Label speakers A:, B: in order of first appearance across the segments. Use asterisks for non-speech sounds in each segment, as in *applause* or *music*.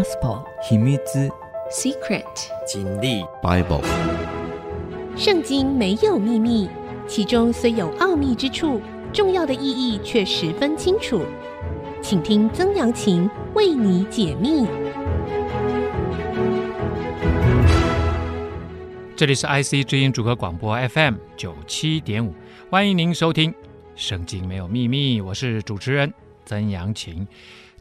A: Gospel
B: 秘密
C: Secret
B: 真理 Bible
D: 圣经没有秘密，其中虽有奥秘之处，重要的意义却十分清楚。请听曾阳晴为你解密。
E: 这里是 IC 之音主客广播 FM 九七点五，欢迎您收听《圣经没有秘密》，我是主持人曾阳晴。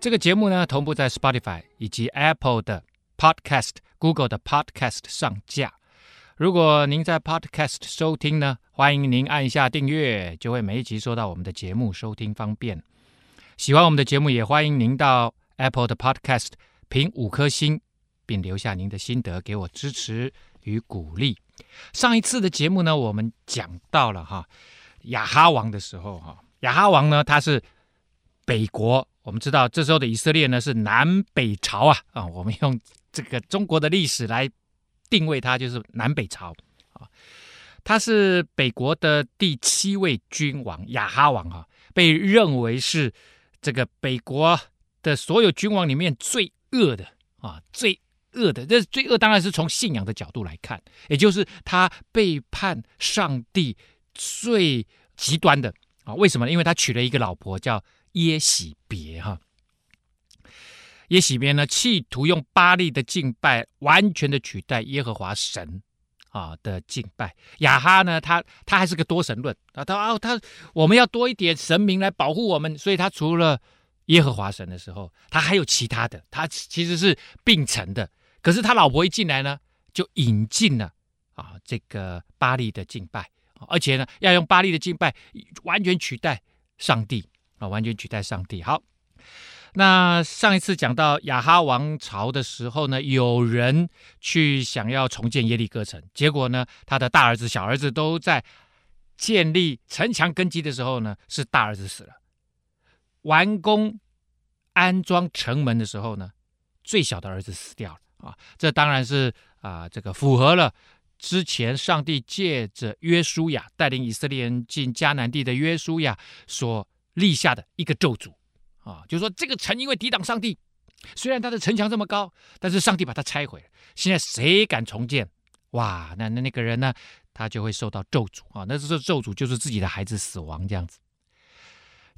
E: 这个节目呢，同步在 Spotify 以及 Apple 的 Podcast、Google 的 Podcast 上架。如果您在 Podcast 收听呢，欢迎您按一下订阅，就会每一集收到我们的节目，收听方便。喜欢我们的节目，也欢迎您到 Apple 的 Podcast 评五颗星，并留下您的心得，给我支持与鼓励。上一次的节目呢，我们讲到了哈亚哈王的时候，哈亚哈王呢，他是北国。我们知道，这时候的以色列呢是南北朝啊啊，我们用这个中国的历史来定位它，就是南北朝啊。他是北国的第七位君王亚哈王啊，被认为是这个北国的所有君王里面最恶的啊，最恶的。这最恶当然是从信仰的角度来看，也就是他背叛上帝最极端的啊。为什么？因为他娶了一个老婆叫。耶洗别哈，耶洗别呢，企图用巴力的敬拜完全的取代耶和华神啊的敬拜。亚哈呢，他他还是个多神论啊，他啊他我们要多一点神明来保护我们，所以他除了耶和华神的时候，他还有其他的，他其实是并存的。可是他老婆一进来呢，就引进了啊这个巴力的敬拜，而且呢要用巴力的敬拜完全取代上帝。啊，完全取代上帝。好，那上一次讲到亚哈王朝的时候呢，有人去想要重建耶利哥城，结果呢，他的大儿子、小儿子都在建立城墙根基的时候呢，是大儿子死了。完工安装城门的时候呢，最小的儿子死掉了。啊，这当然是啊，这个符合了之前上帝借着约书亚带领以色列人进迦南地的约书亚所。立下的一个咒诅啊，就是说这个城因为抵挡上帝，虽然他的城墙这么高，但是上帝把它拆毁了。现在谁敢重建？哇，那那那个人呢，他就会受到咒诅啊。那这个咒诅就是自己的孩子死亡这样子。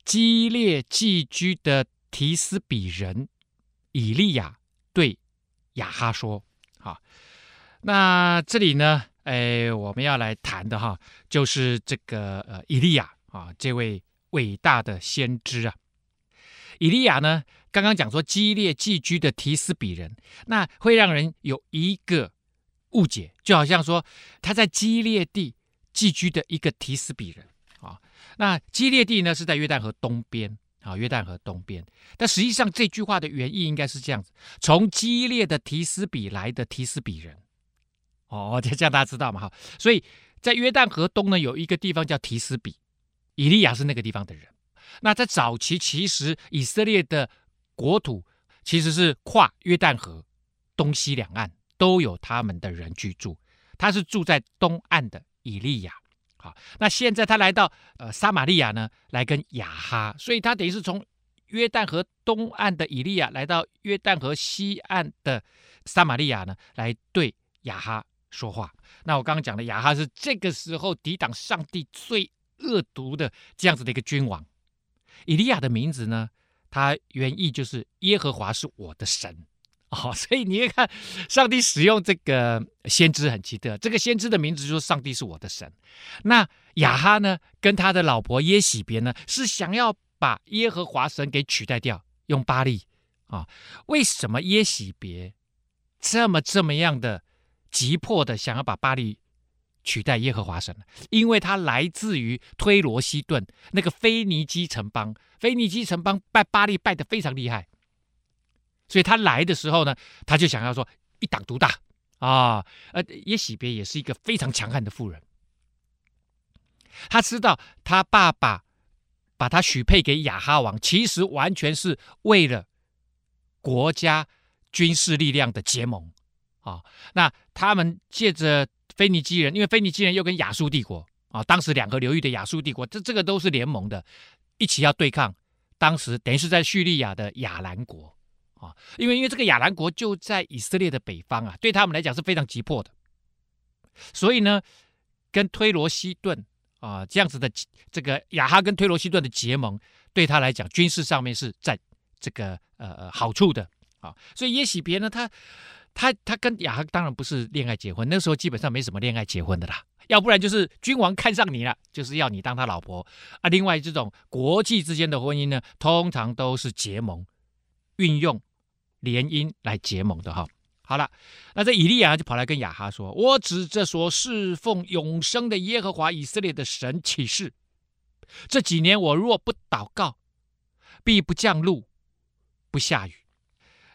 E: 激烈寄居的提斯比人以利亚对亚哈说：“好，那这里呢，哎，我们要来谈的哈，就是这个呃以利亚啊，这位。”伟大的先知啊，以利亚呢？刚刚讲说激烈寄居的提斯比人，那会让人有一个误解，就好像说他在激烈地寄居的一个提斯比人啊。那激烈地呢是在约旦河东边啊，约旦河东边。但实际上这句话的原意应该是这样子：从激烈的提斯比来的提斯比人。哦，这这样大家知道嘛？哈，所以在约旦河东呢有一个地方叫提斯比。以利亚是那个地方的人，那在早期，其实以色列的国土其实是跨约旦河东西两岸都有他们的人居住。他是住在东岸的以利亚，好，那现在他来到呃撒玛利亚呢，来跟亚哈，所以他等于是从约旦河东岸的以利亚来到约旦河西岸的撒玛利亚呢，来对亚哈说话。那我刚刚讲的亚哈是这个时候抵挡上帝最恶毒的这样子的一个君王，以利亚的名字呢，他原意就是耶和华是我的神 *laughs* 哦，所以你也看，上帝使用这个先知很奇特，这个先知的名字就是上帝是我的神。那亚哈呢，跟他的老婆耶洗别呢，是想要把耶和华神给取代掉，用巴力啊？为什么耶洗别这么这么样的急迫的想要把巴力？取代耶和华神了，因为他来自于推罗西顿那个腓尼基城邦，腓尼基城邦拜巴力拜得非常厉害，所以他来的时候呢，他就想要说一党独大啊。呃，耶洗别也是一个非常强悍的妇人，他知道他爸爸把他许配给亚哈王，其实完全是为了国家军事力量的结盟啊。那他们借着。腓尼基人，因为腓尼基人又跟亚述帝国啊，当时两河流域的亚述帝国，这这个都是联盟的，一起要对抗当时等于是在叙利亚的亚兰国啊，因为因为这个亚兰国就在以色列的北方啊，对他们来讲是非常急迫的，所以呢，跟推罗西顿啊这样子的这个亚哈跟推罗西顿的结盟，对他来讲军事上面是占这个呃好处的啊，所以耶洗别呢，他他他跟雅哈当然不是恋爱结婚，那时候基本上没什么恋爱结婚的啦。要不然就是君王看上你了，就是要你当他老婆啊。另外这种国际之间的婚姻呢，通常都是结盟，运用联姻来结盟的哈。好了，那这以利亚就跑来跟雅哈说：“我指着所侍奉永生的耶和华以色列的神起誓，这几年我若不祷告，必不降露，不下雨。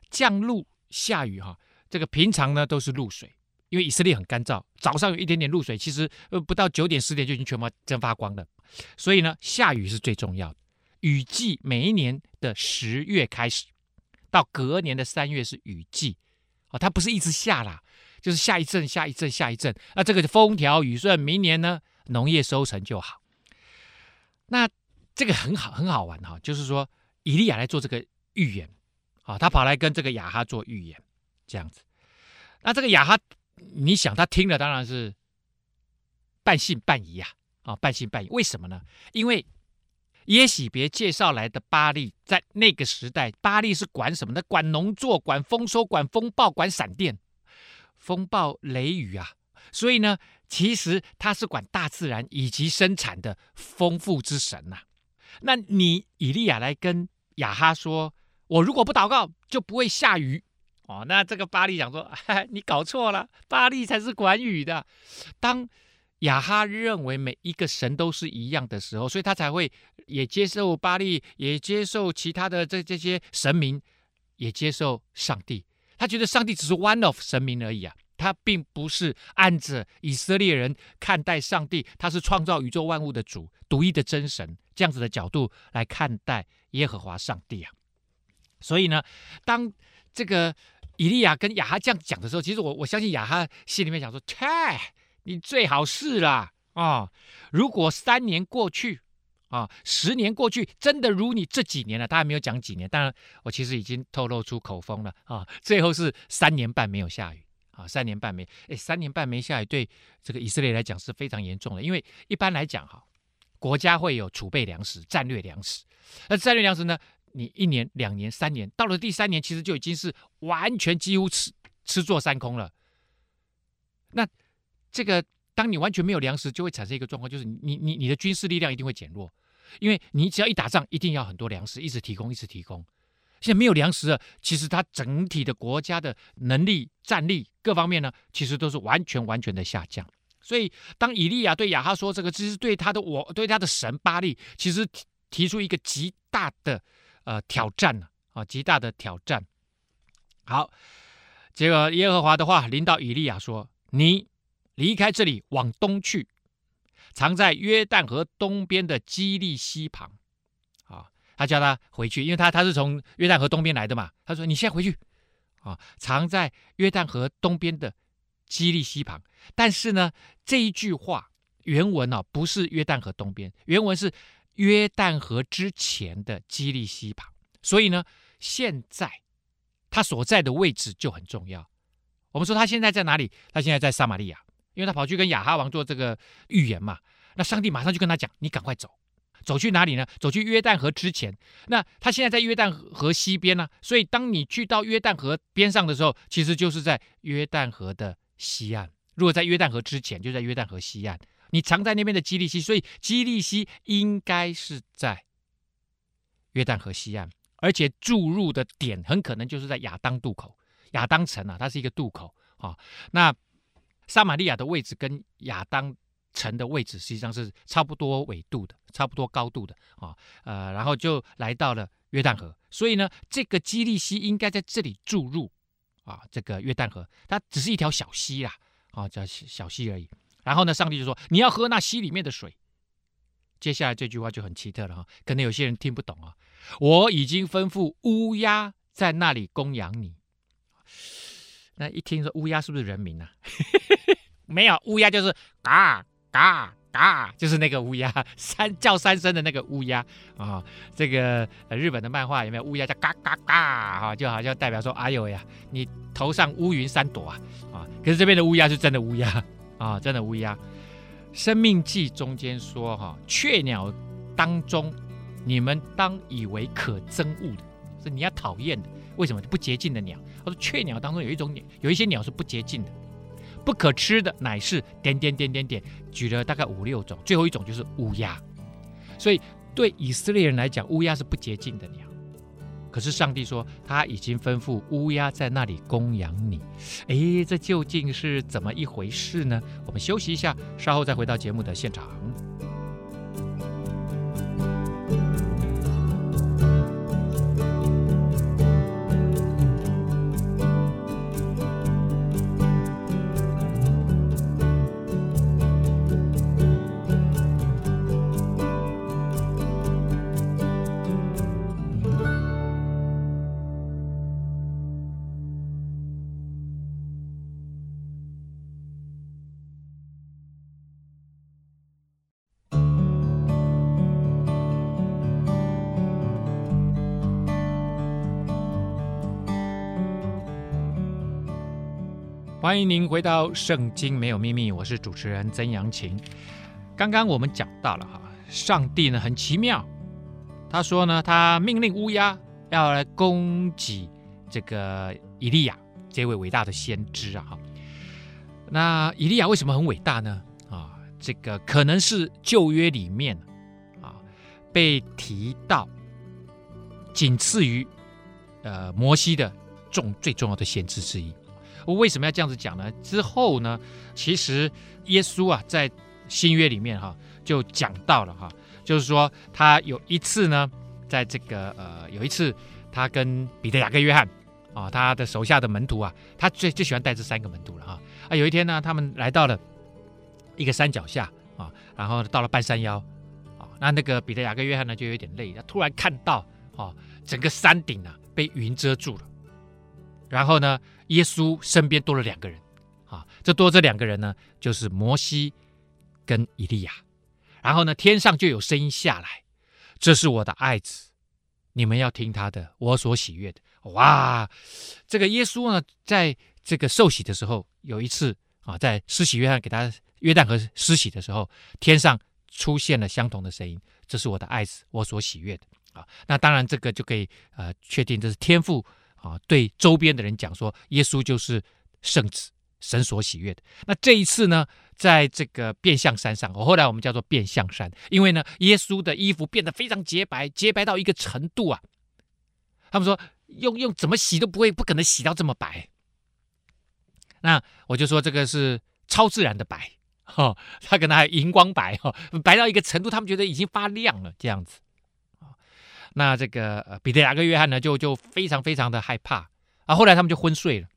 E: 降露下雨哈，这个平常呢都是露水。”因为以色列很干燥，早上有一点点露水，其实呃不到九点十点就已经全部蒸发光了。所以呢，下雨是最重要的。雨季每一年的十月开始，到隔年的三月是雨季，哦，它不是一直下啦，就是下一阵下一阵下一阵。那这个风调雨顺，明年呢农业收成就好。那这个很好很好玩哈，就是说以利亚来做这个预言，啊，他跑来跟这个亚哈做预言，这样子。那这个雅哈。你想他听了当然是半信半疑呀，啊，半信半疑。为什么呢？因为耶洗别介绍来的巴力，在那个时代，巴力是管什么的？管农作、管丰收、管风暴、管闪电、风暴雷雨啊。所以呢，其实他是管大自然以及生产的丰富之神呐、那你以利亚来跟雅哈说，我如果不祷告，就不会下雨。哦，那这个巴力讲说，*laughs* 你搞错了，巴力才是管雨的。当亚哈认为每一个神都是一样的时候，所以他才会也接受巴力，也接受其他的这这些神明，也接受上帝。他觉得上帝只是 one of 神明而已啊，他并不是按着以色列人看待上帝，他是创造宇宙万物的主，独一的真神这样子的角度来看待耶和华上帝啊。所以呢，当这个。以利亚跟亚哈这样讲的时候，其实我我相信亚哈心里面想说：“切，你最好是啦啊、哦！如果三年过去啊、十年过去，真的如你这几年了，他还没有讲几年。当然，我其实已经透露出口风了啊、最后是三年半没有下雨啊、三年半没哎，三年半没下雨，对这个以色列来讲是非常严重的。因为一般来讲哈，国家会有储备粮食、战略粮食，那战略粮食呢？你一年、两年、三年，到了第三年，其实就已经是完全几乎吃吃坐三空了。那这个，当你完全没有粮食，就会产生一个状况，就是你你你的军事力量一定会减弱，因为你只要一打仗，一定要很多粮食，一直提供，一直提供。现在没有粮食了，其实它整体的国家的能力、战力各方面呢，其实都是完全完全的下降。所以，当以利亚对亚哈说这个，其实对他的我对他的神巴力，其实提出一个极大的。呃，挑战呢啊，极大的挑战。好，结果耶和华的话临到以利亚说：“你离开这里，往东去，藏在约旦河东边的基利溪旁。”啊，他叫他回去，因为他他是从约旦河东边来的嘛。他说：“你现在回去啊，藏在约旦河东边的基利溪旁。”但是呢，这一句话原文呢、啊、不是约旦河东边，原文是。约旦河之前的基利溪旁，所以呢，现在他所在的位置就很重要。我们说他现在在哪里？他现在在撒玛利亚，因为他跑去跟亚哈王做这个预言嘛。那上帝马上就跟他讲：“你赶快走，走去哪里呢？走去约旦河之前。那他现在在约旦河西边呢，所以当你去到约旦河边上的时候，其实就是在约旦河的西岸。如果在约旦河之前，就在约旦河西岸。”你藏在那边的基利溪，所以基利溪应该是在约旦河西岸，而且注入的点很可能就是在亚当渡口。亚当城啊，它是一个渡口啊。那撒玛利亚的位置跟亚当城的位置实际上是差不多纬度的，差不多高度的啊。呃，然后就来到了约旦河，所以呢，这个基利溪应该在这里注入啊。这个约旦河，它只是一条小溪啦，啊，叫小溪而已。然后呢，上帝就说：“你要喝那溪里面的水。”接下来这句话就很奇特了哈，可能有些人听不懂啊。我已经吩咐乌鸦在那里供养你。那一听说乌鸦是不是人名啊？*laughs* 没有，乌鸦就是嘎嘎嘎，就是那个乌鸦，三叫三声的那个乌鸦啊。这个日本的漫画有没有乌鸦叫嘎嘎嘎啊？就好像代表说，哎呦呀，你头上乌云三朵啊啊！可是这边的乌鸦是真的乌鸦啊，真的乌鸦。《生命记》中间说哈，雀鸟当中，你们当以为可憎恶的，是你要讨厌的。为什么不洁净的鸟？他说雀鸟当中有一种鸟，有一些鸟是不洁净的。不可吃的乃是点点点点点，举了大概五六种，最后一种就是乌鸦。所以对以色列人来讲，乌鸦是不洁净的鸟。可是上帝说他已经吩咐乌鸦在那里供养你。诶，这究竟是怎么一回事呢？我们休息一下，稍后再回到节目的现场。欢迎您回到《圣经没有秘密》，我是主持人曾阳晴。刚刚我们讲到了哈，上帝呢很奇妙，他说呢，他命令乌鸦要来攻击这个以利亚这位伟大的先知啊哈。那以利亚为什么很伟大呢？啊，这个可能是旧约里面啊被提到仅次于呃摩西的重最重要的先知之一。我为什么要这样子讲呢？之后呢，其实耶稣啊，在新约里面哈、就讲到了哈、就是说他有一次呢，在这个呃，有一次他跟彼得、雅各、约翰啊，他的手下的门徒啊，他最最喜欢带这三个门徒了哈啊。有一天呢，他们来到了一个山脚下啊，然后到了半山腰啊，那那个彼得、雅各、约翰呢，就有点累，他突然看到啊，整个山顶啊被云遮住了。然后呢，耶稣身边多了两个人，啊，这多这两个人呢，就是摩西跟以利亚。然后呢，天上就有声音下来：“这是我的爱子，你们要听他的，我所喜悦的。”哇，这个耶稣呢，在这个受洗的时候，有一次啊，在施洗约翰给他约旦和施洗的时候，天上出现了相同的声音：“这是我的爱子，我所喜悦的。”啊，那当然这个就可以呃确定这是天父。啊，对周边的人讲说，耶稣就是圣子，神所喜悦的。那这一次呢，在这个变相山上，后来我们叫做变相山，因为呢，耶稣的衣服变得非常洁白，洁白到一个程度啊，他们说用用怎么洗都不会，不可能洗到这么白。那我就说这个是超自然的白，*laughs* 哈、哦，他可能还荧光白，哈、哦，白到一个程度，他们觉得已经发亮了，这样子。那这个呃，彼得、雅各、约翰呢，就就非常非常的害怕啊。后来他们就昏睡了。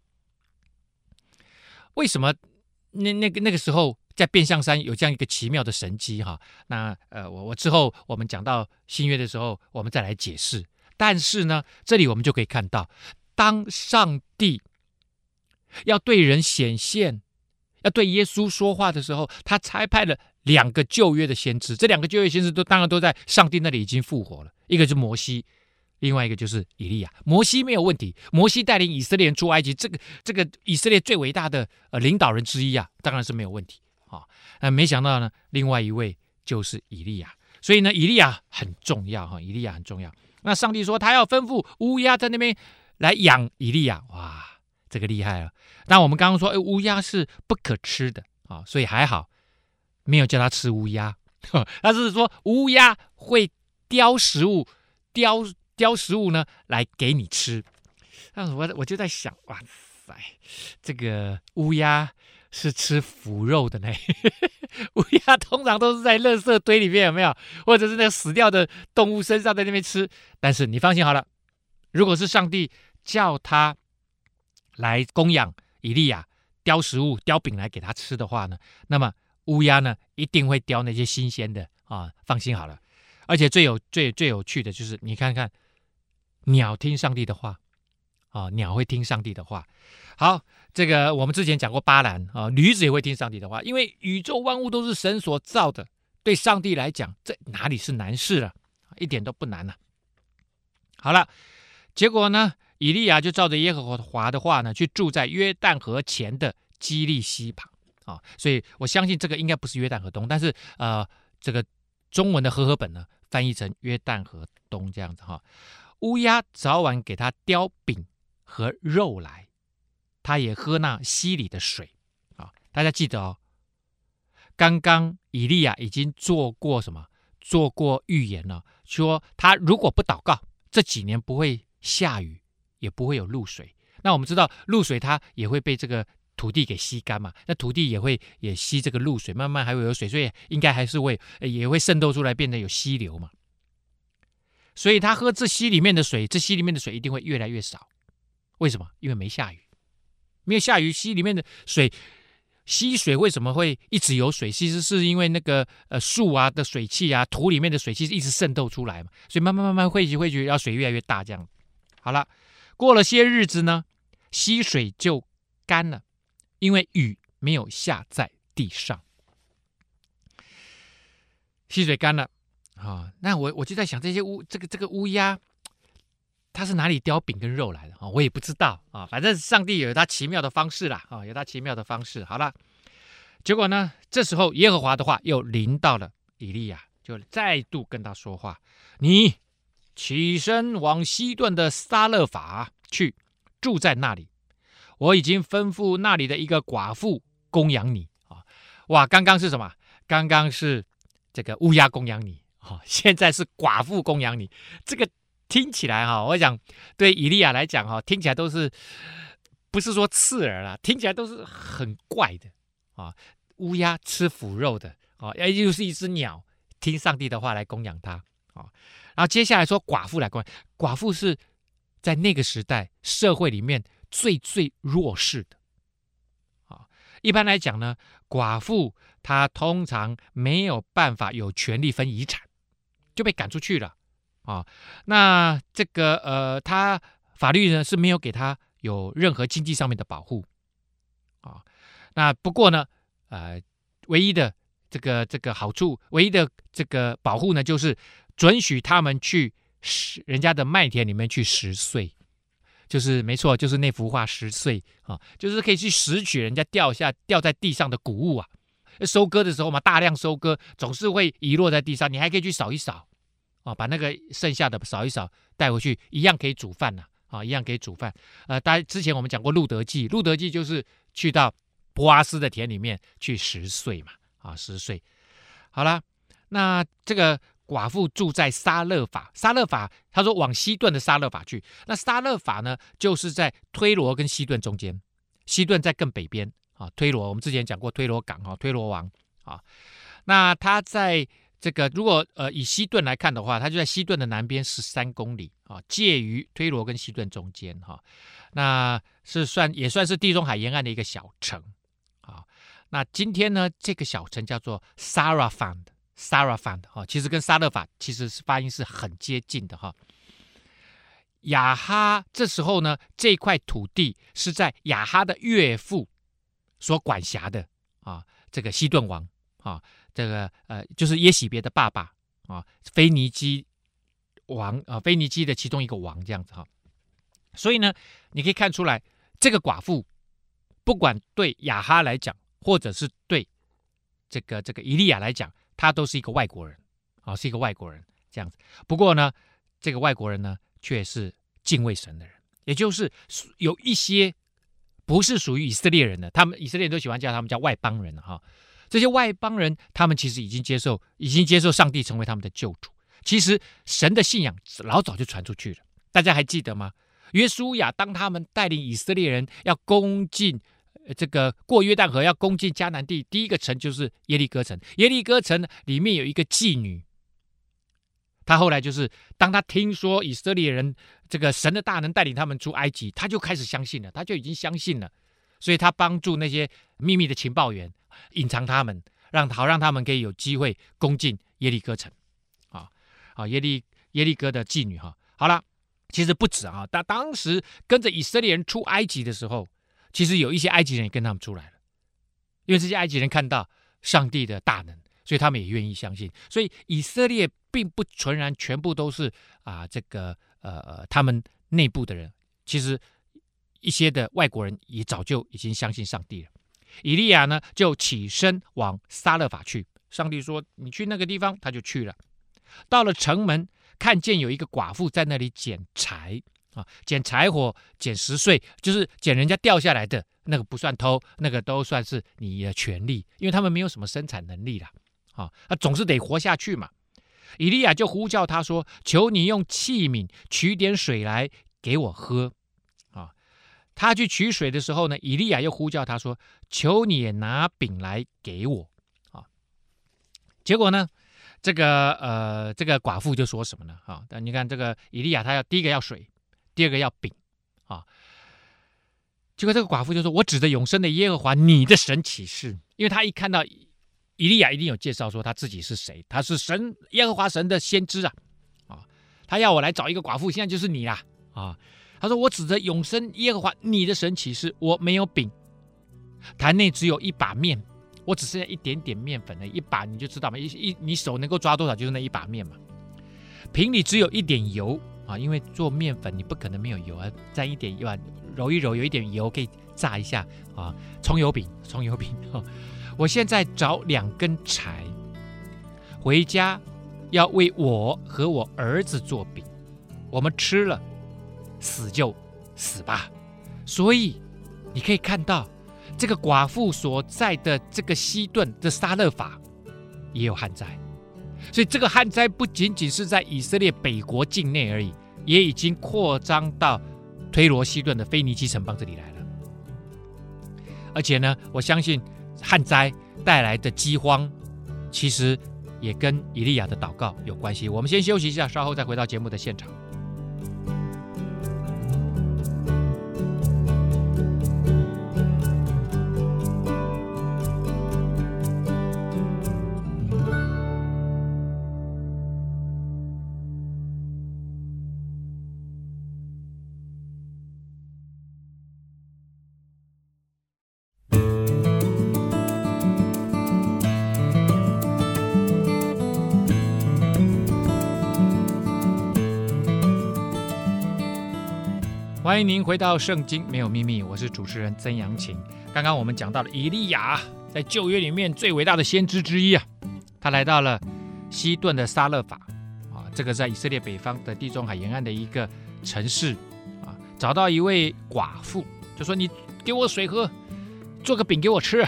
E: 为什么？那那个那个时候在变相山有这样一个奇妙的神迹哈？那呃，我我之后我们讲到新约的时候，我们再来解释。但是呢，这里我们就可以看到，当上帝要对人显现，要对耶稣说话的时候，他差派了两个旧约的先知。这两个旧约先知都当然都在上帝那里已经复活了。一个是摩西，另外一个就是以利亚。摩西没有问题，摩西带领以色列人出埃及，这个这个以色列最伟大的呃领导人之一啊，当然是没有问题啊。那没想到呢，另外一位就是以利亚。所以呢，以利亚很重要哈，以利亚很重要。那上帝说他要吩咐乌鸦在那边来养以利亚，哇，这个厉害了。那我们刚刚说，哎，乌鸦是不可吃的啊，所以还好没有叫他吃乌鸦，*laughs* 他是说乌鸦会。叼食物，叼叼食物呢，来给你吃。那我我就在想，哇塞，这个乌鸦是吃腐肉的呢。*laughs* 乌鸦通常都是在垃圾堆里面，有没有？或者是那个死掉的动物身上在那边吃。但是你放心好了，如果是上帝叫他来供养以利亚，叼食物、叼饼来给他吃的话呢，那么乌鸦呢一定会叼那些新鲜的啊。放心好了。而且最有最最有趣的就是，你看看鸟听上帝的话，啊、鸟会听上帝的话。好，这个我们之前讲过巴兰啊，驴子也会听上帝的话，因为宇宙万物都是神所造的，对上帝来讲，这哪里是难事了？一点都不难呐。好了，结果呢，以利亚就照着耶和华的话呢，去住在约旦河前的基利溪旁啊。所以我相信这个应该不是约旦河东，但是呃，这个中文的和合本呢，翻译成约旦河东这样子哈。乌鸦早晚给他叼饼和肉来。他也喝那溪里的水啊！大家记得哦，刚刚以利亚已经做过什么？做过预言了，说他如果不祷告，这几年不会下雨，也不会有露水。那我们知道露水它也会被这个土地给吸干嘛，那土地也会也吸这个露水，慢慢还会有水，所以应该还是会也会渗透出来，变得有溪流嘛。所以他喝这溪里面的水，这溪里面的水一定会越来越少。为什么？因为没下雨。没有下雨，溪里面的水，溪水为什么会一直有水？其实是因为那个呃树啊的水汽啊，土里面的水汽一直渗透出来嘛，所以慢慢慢慢汇集汇聚，然后水越来越大，这样。好了，过了些日子呢，溪水就干了，因为雨没有下在地上。溪水干了啊，那我我就在想，这些乌这个这个乌鸦。它是哪里叼饼跟肉来的啊？我也不知道啊。反正上帝有他奇妙的方式啦啊，有他奇妙的方式。好了，结果呢，这时候耶和华的话又临到了以利亚，就再度跟他说话：“你起身往西顿的撒勒法去，住在那里。我已经吩咐那里的一个寡妇供养你啊。哇，刚刚是什么？刚刚是这个乌鸦供养你啊，*laughs* 现在是寡妇供养你，这个。”听起来哈，我想对以利亚来讲哈，听起来都是不是说刺耳啦，听起来都是很怪的啊。乌鸦吃腐肉的啊，又是一只鸟，听上帝的话来供养他啊。然后接下来说寡妇来供养，寡妇是在那个时代社会里面最最弱势的啊。一般来讲呢，寡妇她通常没有办法有权利分遗产，就被赶出去了。啊，那这个呃，他法律呢是没有给他有任何经济上面的保护啊。那不过呢，呃，唯一的这个这个好处，唯一的这个保护呢，就是准许他们去人家的麦田里面去拾穗，就是没错，就是那幅画拾穗啊，就是可以去拾取人家掉下掉在地上的谷物啊。收割的时候嘛，大量收割总是会遗落在地上，你还可以去扫一扫。啊，把那个剩下的扫一扫带回去，一样可以煮饭呐！啊，一样可以煮饭。呃，大家之前我们讲过路德记，路德记就是去到波阿斯的田里面去拾穗嘛，啊，拾穗。好了，那这个寡妇住在撒勒法，撒勒法，他说往西顿的撒勒法去。那撒勒法呢，就是在推罗跟西顿中间，西顿在更北边啊。推罗我们之前讲过推罗港啊，推罗王啊。那他在。这个如果呃以西顿来看的话，他就在西顿的南边十三公里啊，介于推罗跟西顿中间哈，那是算也算是地中海沿岸的一个小城啊。那今天呢，这个小城叫做 Sarafand s a r a f a n 哈，其实跟撒勒法其实是发音是很接近的哈。雅哈这时候呢，这块土地是在雅哈的岳父所管辖的啊，这个西顿王啊。这个呃，就是耶洗别的爸爸啊，腓尼基王啊，腓尼基的其中一个王这样子哈。所以呢，你可以看出来，这个寡妇不管对雅哈来讲，或者是对这个这个伊利亚来讲，他都是一个外国人啊，是一个外国人这样子。不过呢，这个外国人呢，却是敬畏神的人，也就是有一些不是属于以色列人的，他们以色列人都喜欢叫他们叫外邦人哈。这些外邦人，他们其实已经接受，已经接受上帝成为他们的救主。其实神的信仰老早就传出去了，大家还记得吗？约书亚当他们带领以色列人要攻进这个过约旦河，要攻进迦南地，第一个城就是耶利哥城。耶利哥城里面有一个妓女，他后来就是当他听说以色列人这个神的大能带领他们出埃及，他就开始相信了，他就已经相信了，所以他帮助那些秘密的情报员。隐藏他们，让好让他们可以有机会攻进耶利哥城，啊啊耶利耶利哥的妓女哈，好了，其实不止啊，当当时跟着以色列人出埃及的时候，其实有一些埃及人也跟他们出来了，因为这些埃及人看到上帝的大能，所以他们也愿意相信。所以以色列并不纯然全部都是啊，这个呃呃，他们内部的人，其实一些的外国人也早就已经相信上帝了。以利亚呢，就起身往撒勒法去。上帝说：“你去那个地方。”他就去了。到了城门，看见有一个寡妇在那里捡柴啊，捡柴火，捡石碎，就是捡人家掉下来的那个不算偷，那个都算是你的权利，因为他们没有什么生产能力啦。啊，他总是得活下去嘛。以利亚就呼叫他说：“求你用器皿取点水来给我喝。”啊，他去取水的时候呢，以利亚又呼叫他说：“求你拿饼来给我。”啊，结果呢？这个呃，这个寡妇就说什么呢？啊，但你看这个以利亚，他要第一个要水，第二个要饼啊。结果这个寡妇就说：“我指着永生的耶和华你的神起誓，因为他一看到以利亚，一定有介绍说他自己是谁，他是神耶和华神的先知啊啊！他要我来找一个寡妇，现在就是你啦啊！他说：我指着永生耶和华你的神起誓，我没有饼，坛内只有一把面。”我只剩下一点点面粉了，一把你就知道嘛，一一你手能够抓多少就是那一把面嘛。瓶里只有一点油啊，因为做面粉你不可能没有油啊，沾一点油，揉一揉，有一点油可以炸一下啊。葱油饼，葱油饼。我现在找两根柴，回家要为我和我儿子做饼，我们吃了死就死吧。所以你可以看到。这个寡妇所在的这个西顿的撒勒法也有旱灾，所以这个旱灾不仅仅是在以色列北国境内而已，也已经扩张到推罗西顿的腓尼基城邦这里来了。而且呢，我相信旱灾带来的饥荒，其实也跟以利亚的祷告有关系。我们先休息一下，稍后再回到节目的现场。欢迎您回到《圣经没有秘密》，我是主持人曾阳晴。刚刚我们讲到了以利亚，在旧约里面最伟大的先知之一啊，他来到了西顿的撒勒法啊，这个在以色列北方的地中海沿岸的一个城市啊，找到一位寡妇，就说：“你给我水喝，做个饼给我吃。”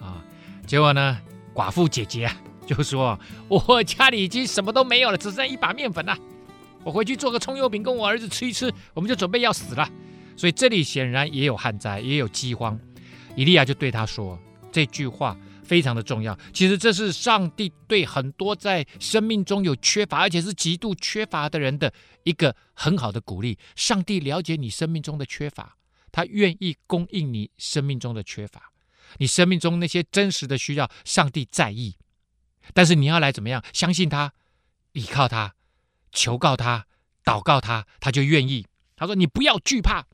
E: 啊，结果呢，寡妇姐姐就说：“我家里已经什么都没有了，只剩一把面粉了。”我回去做个葱油饼，跟我儿子吃一吃，我们就准备要死了。所以这里显然也有旱灾，也有饥荒。以利亚就对他说这句话非常的重要。其实这是上帝对很多在生命中有缺乏，而且是极度缺乏的人的一个很好的鼓励。上帝了解你生命中的缺乏，他愿意供应你生命中的缺乏。你生命中那些真实的需要，上帝在意。但是你要来怎么样？相信他，依靠他。求告他，祷告他，他就愿意。他说：“你不要惧怕。”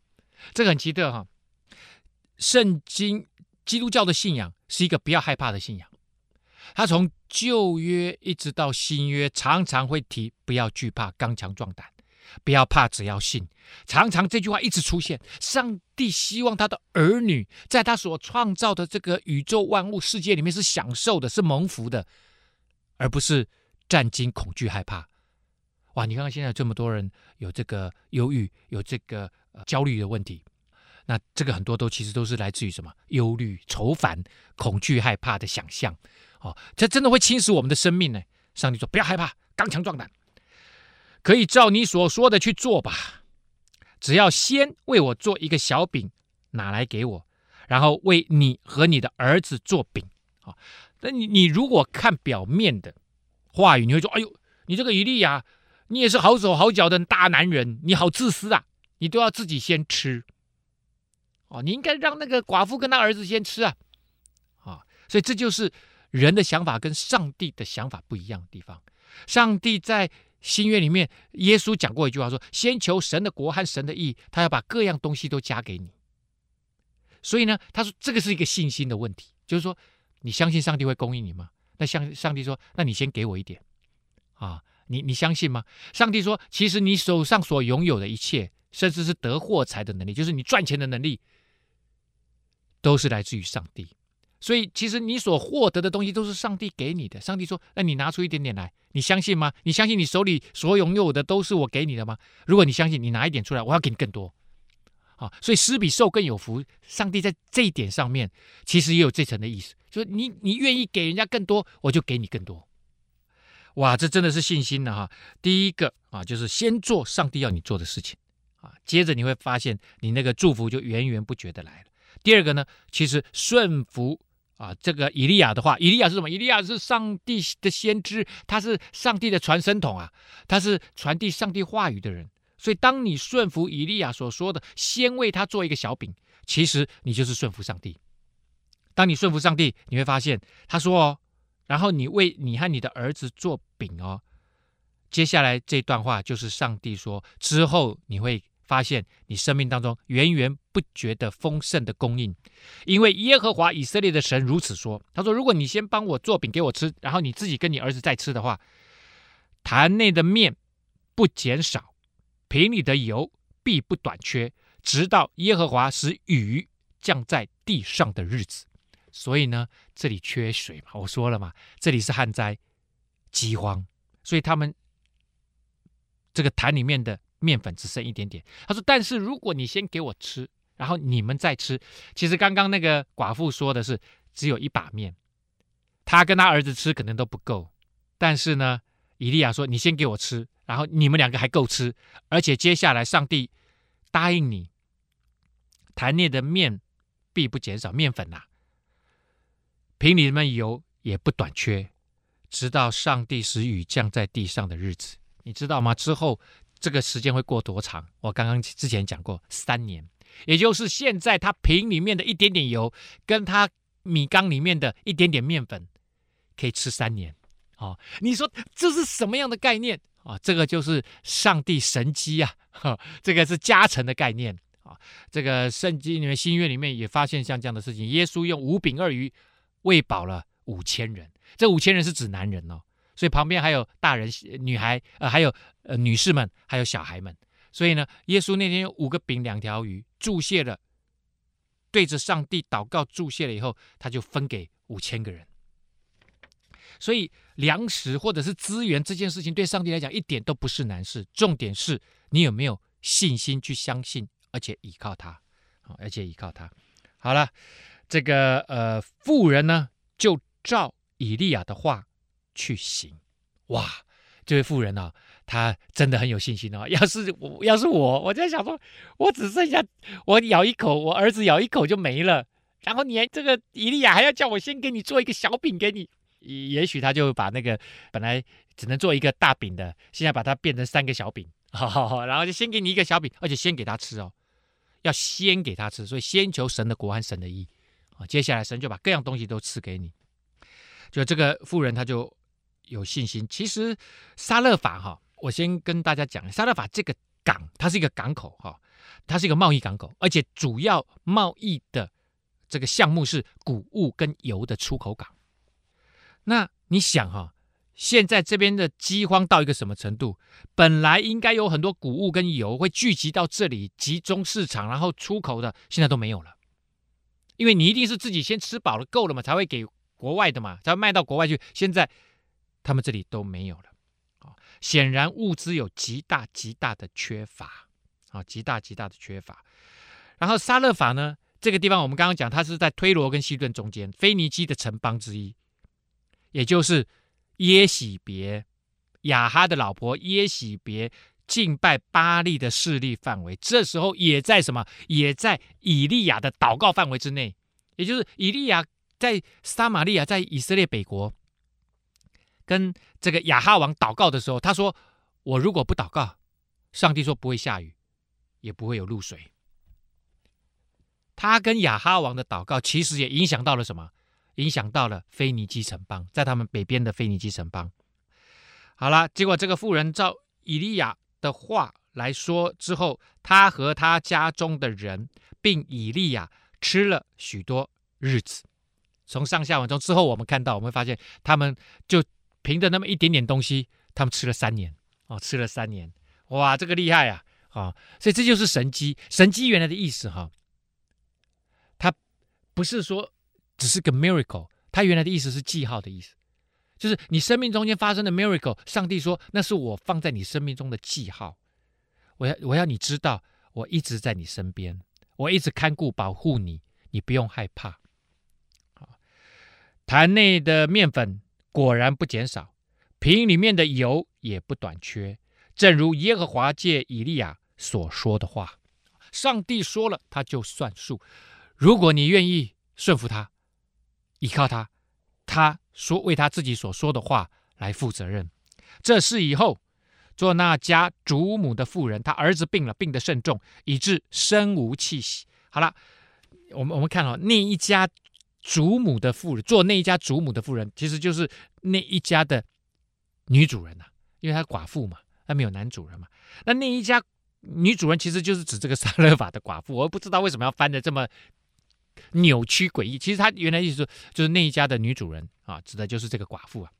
E: 这个很奇特哈。圣经基督教的信仰是一个不要害怕的信仰。他从旧约一直到新约，常常会提“不要惧怕，刚强壮胆，不要怕，只要信”。常常这句话一直出现。上帝希望他的儿女在他所创造的这个宇宙万物世界里面是享受的，是蒙福的，而不是战惊、恐惧、害怕。哇！你看看现在这么多人有这个忧郁，有这个呃焦虑的问题，那这个很多都其实都是来自于什么？忧虑、愁烦、恐惧、害怕的想象。哦，这真的会侵蚀我们的生命呢。上帝说：“不要害怕，刚强壮胆，可以照你所说的去做吧。只要先为我做一个小饼，拿来给我，然后为你和你的儿子做饼。啊，那你你如果看表面的话语，你会说：哎呦，你这个以利亚。”你也是好手好脚的大男人，你好自私啊！你都要自己先吃，哦，你应该让那个寡妇跟他儿子先吃啊，啊，所以这就是人的想法跟上帝的想法不一样的地方。上帝在新约里面，耶稣讲过一句话说：“先求神的国和神的义，他要把各样东西都加给你。”所以呢，他说这个是一个信心的问题，就是说你相信上帝会供应你吗？那像上帝说：“那你先给我一点啊，你你相信吗？”上帝说：“其实你手上所拥有的一切，甚至是得货财的能力，就是你赚钱的能力，都是来自于上帝。”所以，其实你所获得的东西都是上帝给你的。上帝说：“那你拿出一点点来，你相信吗？你相信你手里所拥有的都是我给你的吗？如果你相信，你拿一点出来，我要给你更多。”啊，所以施比受更有福。上帝在这一点上面，其实也有这层的意思，就是你你愿意给人家更多，我就给你更多。哇，这真的是信心了哈！第一个啊，就是先做上帝要你做的事情啊，接着你会发现你那个祝福就源源不绝的来了。第二个呢，其实顺服。啊，这个以利亚的话，以利亚是什么？以利亚是上帝的先知，他是上帝的传声筒啊，他是传递上帝话语的人。所以，当你顺服以利亚所说的，先为他做一个小饼，其实你就是顺服上帝。当你顺服上帝，你会发现他说哦，然后你为你和你的儿子做饼哦。接下来这段话就是上帝说，之后你会。发现你生命当中源源不绝的丰盛的供应，因为耶和华以色列的神如此说：“他说，如果你先帮我做饼给我吃，然后你自己跟你儿子再吃的话，坛内的面不减少，瓶里的油必不短缺，直到耶和华使雨降在地上的日子。所以呢，这里缺水嘛，我说了嘛，这里是旱灾、饥荒，所以他们这个坛里面的。”面粉只剩一点点，他说：“但是如果你先给我吃，然后你们再吃，其实刚刚那个寡妇说的是只有一把面，他跟他儿子吃可能都不够。但是呢，以利亚说：你先给我吃，然后你们两个还够吃，而且接下来上帝答应你，坛内的面必不减少，面粉呐、瓶里面油也不短缺，直到上帝使雨降在地上的日子，你知道吗？之后。”这个时间会过多长？我刚刚之前讲过，三年，也就是现在他瓶里面的一点点油，跟他米缸里面的一点点面粉，可以吃三年。哦，你说这是什么样的概念啊？哦，这个就是上帝神迹啊！哈，这个是加成的概念啊。这个圣经里面新约里面也发现像这样的事情，耶稣用五饼二鱼喂饱了五千人，这五千人是指男人哦。所以旁边还有大人、女孩，呃，还有呃女士们，还有小孩们。所以呢，耶稣那天有五个饼两条鱼，祝谢了，对着上帝祷告祝谢了以后，他就分给五千个人。所以粮食或者是资源这件事情，对上帝来讲一点都不是难事。重点是你有没有信心去相信，而且依靠他，而且依靠他。好了，这个呃妇人呢，就照以利亚的话。去行，哇！这位妇人啊，她真的很有信心哦。要是我，要是我，我在想说，我只剩下我咬一口，我儿子咬一口就没了。然后你还这个以利亚还要叫我先给你做一个小饼给你，也许他就把那个本来只能做一个大饼的，现在把它变成三个小饼，*laughs* 好好好，然后就先给你一个小饼，而且先给他吃哦，要先给他吃，所以先求神的国和神的义接下来神就把各样东西都赐给你，就这个妇人他就。有信心。其实沙勒法哈，我先跟大家讲，沙勒法这个港，它是一个港口哈，它是一个贸易港口，而且主要贸易的这个项目是谷物跟油的出口港。那你想哈，现在这边的饥荒到一个什么程度？本来应该有很多谷物跟油会聚集到这里，集中市场，然后出口的，现在都没有了。因为你一定是自己先吃饱了够了嘛，才会给国外的嘛，才会卖到国外去。现在。他们这里都没有了，啊，显然物资有极大极大的缺乏，啊，极大极大的缺乏。然后撒勒法呢，这个地方我们刚刚讲，它是在推罗跟西顿中间，腓尼基的城邦之一，也就是耶洗别雅哈的老婆耶洗别敬拜巴力的势力范围。这时候也在什么？也在以利亚的祷告范围之内，也就是以利亚在撒玛利亚，在以色列北国。跟这个亚哈王祷告的时候，他说：“我如果不祷告，上帝说不会下雨，也不会有露水。”他跟亚哈王的祷告，其实也影响到了什么？影响到了腓尼基城邦，在他们北边的腓尼基城邦。好了，结果这个妇人照以利亚的话来说之后，他和他家中的人，并以利亚吃了许多日子。从上下文中之后，我们看到，我们发现他们就凭着那么一点点东西，他们吃了三年哦，吃了三年，哇，这个厉害啊！啊、所以这就是神迹。神迹原来的意思哈，它不是说只是个 miracle，它原来的意思是记号的意思，就是你生命中间发生的 miracle，上帝说那是我放在你生命中的记号，我要我要你知道，我一直在你身边，我一直看顾保护你，你不用害怕。坛内的面粉果然不减少，瓶里面的油也不短缺，正如耶和华借以利亚所说的话。上帝说了，他就算数。如果你愿意顺服他，依靠他，他说为他自己所说的话来负责任。这事以后，做那家主母的妇人，他儿子病了，病得甚重，以致身无气息。好了，我们我们看哦，那一家。主母的妇人，做那一家主母的妇人，其实就是那一家的女主人呐、因为她寡妇嘛，她没有男主人嘛。那那一家女主人其实就是指这个撒勒法的寡妇。我不知道为什么要翻得这么扭曲诡异。其实他原来意思说就是那一家的女主人啊，指的就是这个寡妇啊。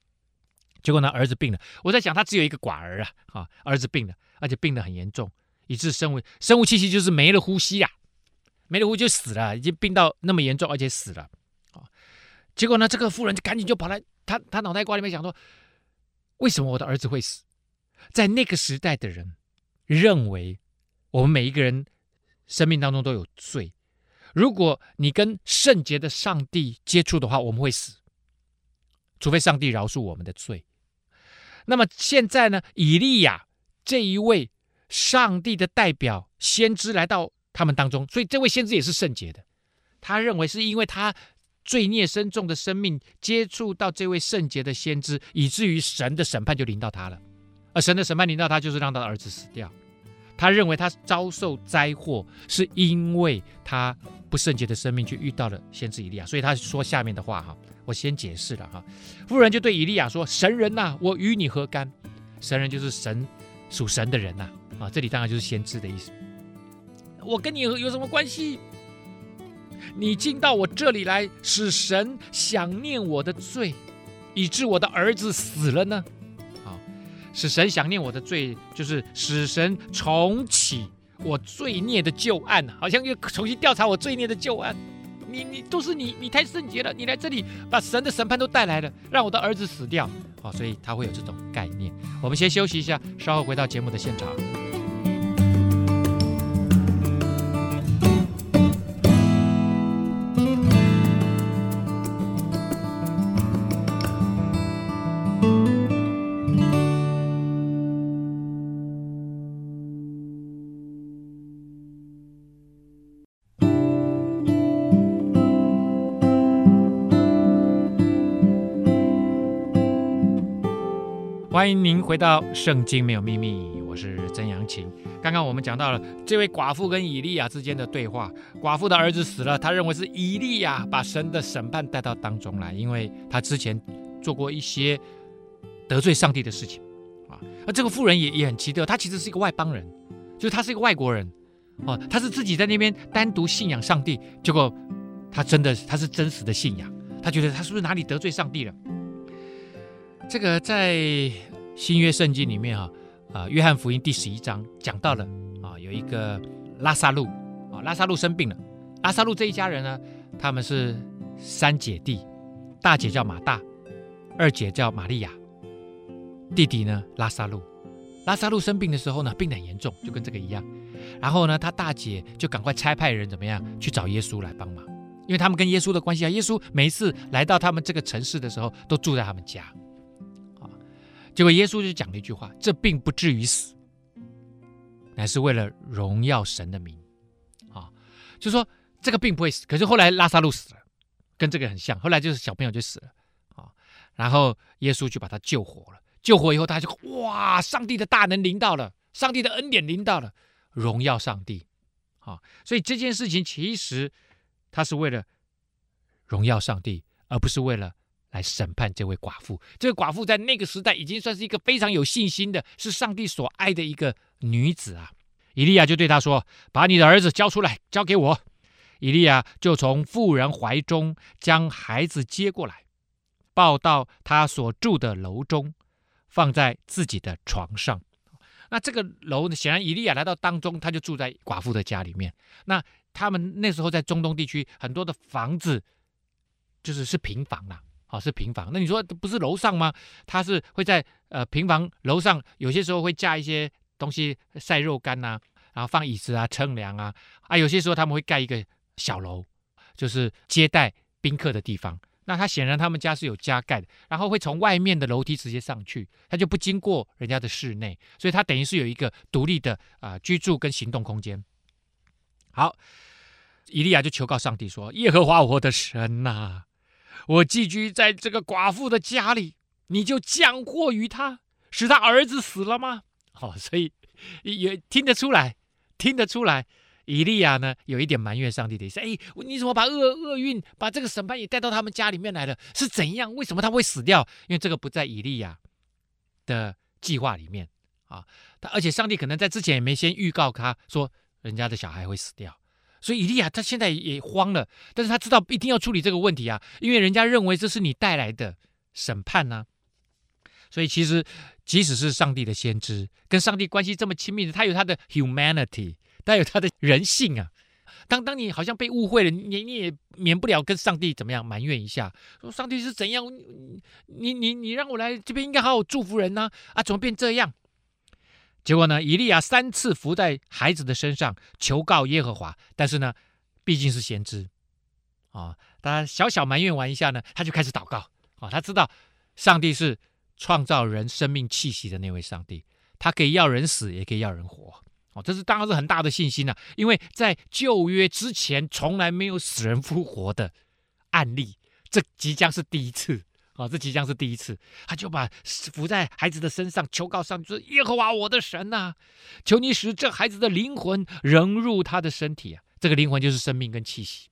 E: 结果呢，儿子病了。我在想，他只有一个寡儿啊，啊，儿子病了，而且病得很严重，以致生无生无气息，就是没了呼吸呀、啊，没了呼吸就死了，已经病到那么严重，而且死了。啊结果呢，这个妇人就赶紧就跑来，他他脑袋瓜里面想说：为什么我的儿子会死？在那个时代的人认为，我们每一个人生命当中都有罪。如果你跟圣洁的上帝接触的话，我们会死，除非上帝饶恕我们的罪。那么现在呢，以利亚这一位上帝的代表先知来到他们当中，所以这位先知也是圣洁的。他认为是因为他。罪孽深重的生命接触到这位圣洁的先知，以至于神的审判就临到他了。而神的审判临到他，就是让他的儿子死掉。他认为他遭受灾祸，是因为他不圣洁的生命去遇到了先知以利亚。所以他说下面的话哈，我先解释了哈。妇人就对以利亚说：“神人呐、我与你何干？神人就是神属神的人呐啊，啊，这里当然就是先知的意思。我跟你有什么关系？”你进到我这里来，使神想念我的罪，以致我的儿子死了呢？使神想念我的罪，就是使神重启我罪孽的旧案，好像又重新调查我罪孽的旧案。你你都是你，你太圣洁了，你来这里把神的审判都带来了，让我的儿子死掉。好，所以他会有这种概念。我们先休息一下，稍后回到节目的现场。欢迎您回到《圣经没有秘密》，我是曾阳晴。刚刚我们讲到了这位寡妇跟以利亚之间的对话。寡妇的儿子死了，他认为是以利亚把神的审判带到当中来，因为他之前做过一些得罪上帝的事情啊。而这个妇人也也很奇特，他其实是一个外邦人，就是他是一个外国人哦，他是自己在那边单独信仰上帝，结果他真的他是真实的信仰，他觉得他是不是哪里得罪上帝了？这个在。新约圣经里面哈啊，约翰福音第十一章讲到了啊，有一个拉撒路啊，拉撒路生病了。拉撒路这一家人呢，他们是三姐弟，大姐叫马大，二姐叫玛利亚，弟弟呢拉撒路。拉撒路生病的时候呢，病很严重，就跟这个一样。然后呢，他大姐就赶快差派人怎么样去找耶稣来帮忙，因为他们跟耶稣的关系啊，耶稣每一次来到他们这个城市的时候，都住在他们家。结果耶稣就讲了一句话：“这并不至于死，乃是为了荣耀神的名。”啊，就说这个并不会死。可是后来拉撒路死了，跟这个很像。后来就是小朋友就死了啊，然后耶稣就把他救活了。救活以后，大家就哇，上帝的大能临到了，上帝的恩典临到了，荣耀上帝。啊，所以这件事情其实他是为了荣耀上帝，而不是为了来审判这位寡妇。这个寡妇在那个时代已经算是一个非常有信心的，是上帝所爱的一个女子啊。以利亚就对他说：“把你的儿子交出来，交给我。”以利亚就从妇人怀中将孩子接过来，抱到他所住的楼中，放在自己的床上。那这个楼呢，显然以利亚来到当中，他就住在寡妇的家里面。那他们那时候在中东地区，很多的房子就是是平房啦，哦，是平房。那你说不是楼上吗？他是会在呃平房楼上，有些时候会架一些东西晒肉干呐、啊，然后放椅子啊、乘凉啊，啊，有些时候他们会盖一个小楼，就是接待宾客的地方。那他显然他们家是有加盖的，然后会从外面的楼梯直接上去，他就不经过人家的室内，所以他等于是有一个独立的啊、居住跟行动空间。好，以利亚就求告上帝说：“耶和华我的神呐、我寄居在这个寡妇的家里，你就降祸于他，使他儿子死了吗？”好、哦，所以也听得出来，听得出来。以利亚呢，有一点埋怨上帝的意思。哎，你怎么把厄厄运，把这个审判也带到他们家里面来了？是怎样？为什么他会死掉？因为这个不在以利亚的计划里面啊。他而且上帝可能在之前也没先预告他说人家的小孩会死掉，所以以利亚他现在也慌了。但是他知道一定要处理这个问题啊，因为人家认为这是你带来的审判呢、所以其实即使是上帝的先知，跟上帝关系这么亲密的，他有他的 humanity。他有他的人性啊，当当你好像被误会了，你你也免不了跟上帝怎么样埋怨一下，说上帝是怎样，你你你让我来这边应该好好祝福人呢？啊，怎么变这样？结果呢，以利亚三次伏在孩子的身上求告耶和华，但是呢，毕竟是先知。啊，他小小埋怨完一下呢，他就开始祷告。啊，他知道上帝是创造人生命气息的那位上帝，他可以要人死，也可以要人活。哦，这是当然是很大的信心呐、因为在旧约之前从来没有死人复活的案例，这即将是第一次。啊、这即将是第一次，他就把伏在孩子的身上求告上帝说：“耶和华我的神呐、求你使这孩子的灵魂融入他的身体啊！这个灵魂就是生命跟气息。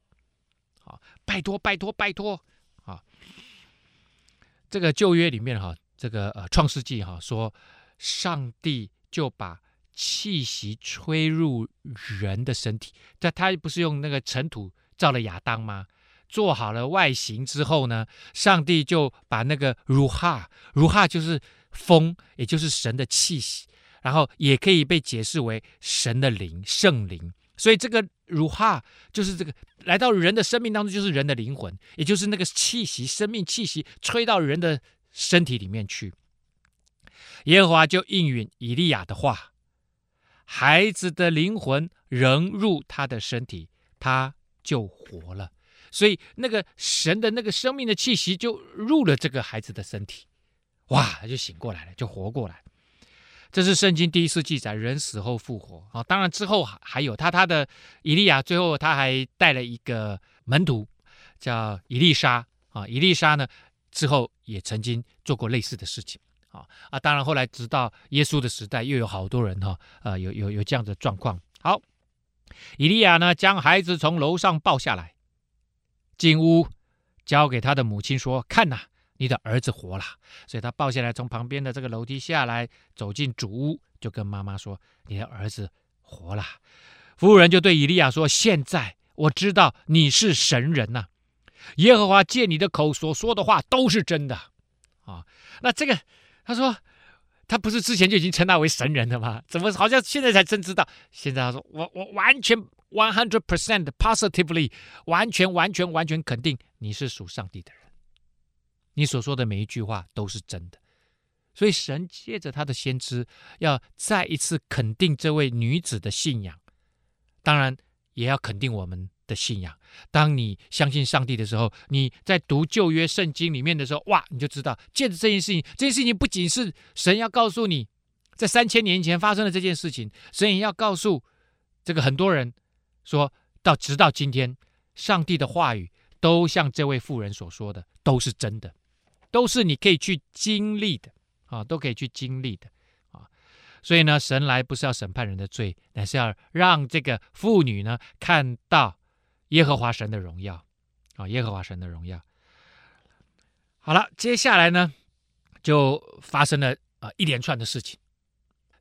E: 好、拜托拜托拜托啊、这个旧约里面哈、这个呃创世纪哈说，上帝就把。气息吹入人的身体，但他不是用那个尘土造了亚当吗？做好了外形之后呢，上帝就把那个如哈，如哈就是风，也就是神的气息，然后也可以被解释为神的灵、圣灵。所以这个如哈就是这个来到人的生命当中，就是人的灵魂，也就是那个气息、生命气息吹到人的身体里面去。耶和华就应允以利亚的话。孩子的灵魂融入他的身体，他就活了。所以那个神的那个生命的气息就入了这个孩子的身体，哇，他就醒过来了，就活过来。这是圣经第一次记载人死后复活啊。当然之后还有他他的以利亚，最后他还带了一个门徒叫以利沙啊。以利沙呢之后也曾经做过类似的事情。啊啊！当然，后来直到耶稣的时代，又有好多人哈，呃，有有有这样的状况。好，以利亚呢，将孩子从楼上抱下来，进屋，交给他的母亲说：“看呐，你的儿子活了。”所以他抱下来，从旁边的这个楼梯下来，走进主屋，就跟妈妈说：“你的儿子活了。”妇人就对以利亚说：“现在我知道你是神人呐，耶和华借你的口所说的话都是真的。”啊，那这个。他说：“他不是之前就已经称他为神人了吗？怎么好像现在才真知道？现在他说我我完全 one hundred percent positively 完全完全完全肯定你是属上帝的人，你所说的每一句话都是真的。所以神借着他的先知，要再一次肯定这位女子的信仰，当然也要肯定我们。”的信仰，当你相信上帝的时候，你在读旧约圣经里面的时候，哇，你就知道，借着这件事情，这件事情不仅是神要告诉你，在三千年前发生的这件事情，神也要告诉这个很多人，说到直到今天，上帝的话语都像这位妇人所说的，都是真的，都是你可以去经历的啊，都可以去经历的啊。所以呢，神来不是要审判人的罪，乃是要让这个妇女呢看到。耶和华神的荣耀，啊，耶和华神的荣耀。好了，接下来呢，就发生了啊、呃、一连串的事情。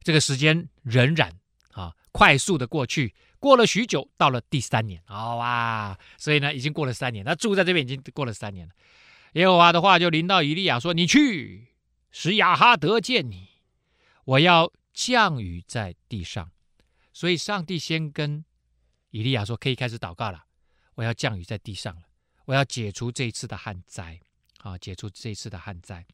E: 这个时间仍然啊，快速的过去，过了许久，到了第三年，好哇，所以呢，已经过了三年，他住在这边已经过了三年了。耶和华的话就临到以利亚说：“你去，使亚哈得见你，我要降雨在地上。”所以上帝先跟以利亚说：“可以开始祷告了，我要降雨在地上了，我要解除这一次的旱灾。”啊，解除这一次的旱灾。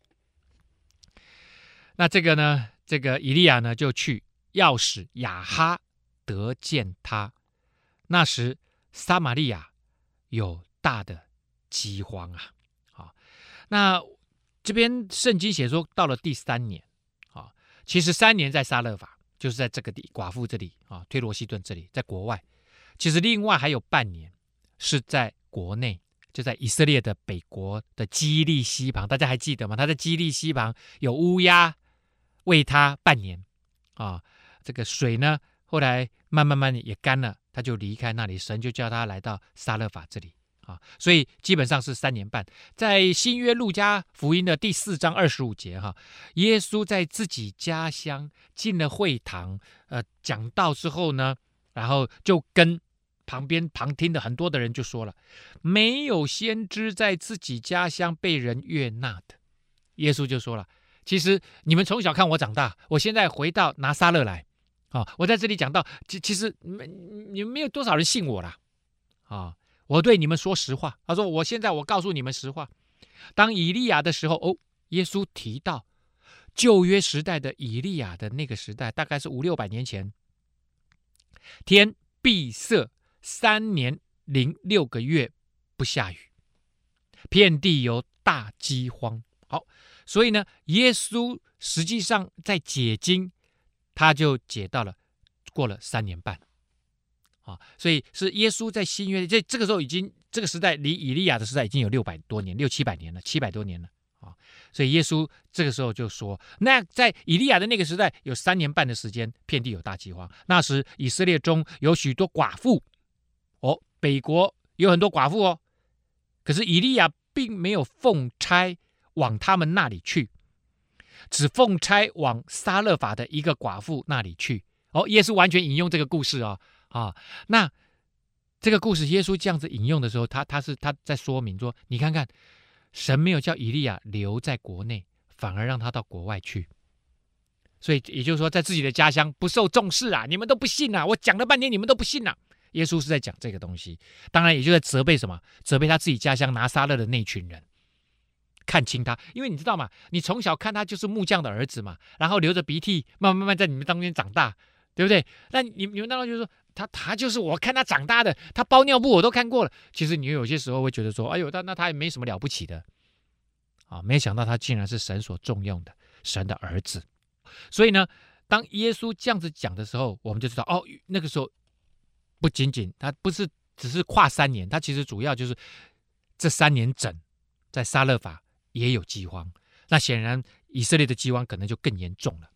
E: 那这个呢，这个以利亚呢就去，要使亚哈得见他。那时撒玛利亚有大的饥荒啊！好，那这边圣经写说，到了第三年，啊，其实三年在撒勒法，就是在这个地寡妇这里啊，推罗西顿这里，在国外。其实另外还有半年是在国内。就在以色列的北国的基利溪旁，大家还记得吗？他在基利溪旁有乌鸦喂他半年啊。这个水呢，后来慢慢慢也干了，他就离开那里。神就叫他来到撒勒法这里啊，所以基本上是三年半。在新约路加福音的第四章二十五节哈，耶稣在自己家乡进了会堂，呃，讲道之后呢，然后就跟。旁边旁听的很多的人就说了：“没有先知在自己家乡被人悦纳的。”耶稣就说了：“其实你们从小看我长大，我现在回到拿撒勒来，啊，我在这里讲到，其其实没你们没有多少人信我啦，啊，我对你们说实话。他说：我现在我告诉你们实话，当以利亚的时候，哦，耶稣提到旧约时代的以利亚的那个时代，大概是五六百年前，天闭塞。”三年零六个月不下雨，遍地有大饥荒。好，所以呢，耶稣实际上在解经，他就解到了过了三年半。啊，所以是耶稣在新约这这个时候已经这个时代离以利亚的时代已经有六百多年，六七百年了，七百多年了。啊，所以耶稣这个时候就说，那在以利亚的那个时代有三年半的时间，遍地有大饥荒。那时以色列中有许多寡妇。哦，北国有很多寡妇哦，可是以利亚并没有奉差往他们那里去，只奉差往撒勒法的一个寡妇那里去。哦，耶稣完全引用这个故事哦，啊，那这个故事耶稣这样子引用的时候，他他是他在说明说，你看看，神没有叫以利亚留在国内，反而让他到国外去，所以也就是说，在自己的家乡不受重视啊，你们都不信啊，我讲了半天，你们都不信啊。耶稣是在讲这个东西，当然也就在责备什么？责备他自己家乡拿撒勒的那群人，看清他。因为你知道吗？你从小看他就是木匠的儿子嘛，然后流着鼻涕，慢慢慢慢在你们当中长大，对不对？那你你们当中就是说他他就是我看他长大的，他包尿布我都看过了。其实你有些时候会觉得说，哎呦，那那他也没什么了不起的啊，没想到他竟然是神所重用的神的儿子。所以呢，当耶稣这样子讲的时候，我们就知道哦，那个时候。不仅仅，他不是只是跨三年，他其实主要就是这三年整，在撒勒法也有饥荒。那显然以色列的饥荒可能就更严重了。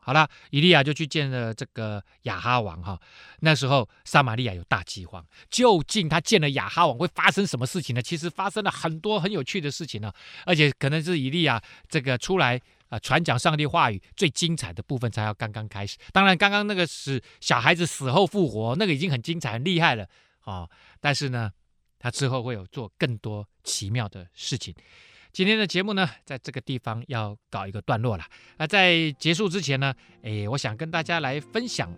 E: 好了，以利亚就去见了这个亚哈王哈。那时候撒玛利亚有大饥荒，究竟他见了亚哈王会发生什么事情呢？其实发生了很多很有趣的事情呢，而且可能是以利亚这个出来。啊，传讲上帝话语最精彩的部分才要刚刚开始。当然，刚刚那个是小孩子死后复活，那个已经很精彩、很厉害了啊、哦。但是呢，他之后会有做更多奇妙的事情。今天的节目呢，在这个地方要搞一个段落了。那在结束之前呢，诶，我想跟大家来分享，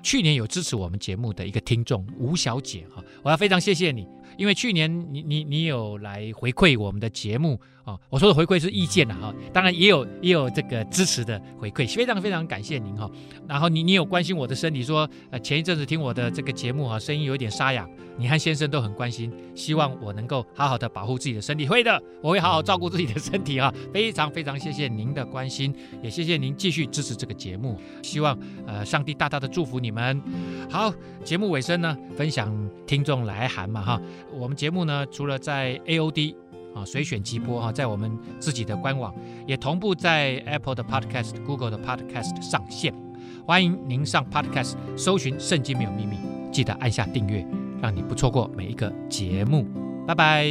E: 去年有支持我们节目的一个听众吴小姐哈，我要非常谢谢你。因为去年你你你有来回馈我们的节目啊，我说的回馈是意见呐哈，当然也有也有这个支持的回馈，非常非常感谢您哈。然后你你有关心我的身体，说呃前一阵子听我的这个节目哈，声音有点沙哑，你和先生都很关心，希望我能够好好的保护自己的身体，会的，我会好好照顾自己的身体啊，非常非常谢谢您的关心，也谢谢您继续支持这个节目，希望呃上帝大大的祝福你们。好，节目尾声呢，分享听众来函嘛哈。我们节目呢，除了在 AOD 啊随选即播哈，在我们自己的官网也同步在 Apple 的 Podcast、Google 的 Podcast 上线。欢迎您上 Podcast 搜寻《圣经没有秘密》，记得按下订阅，让你不错过每一个节目。拜拜。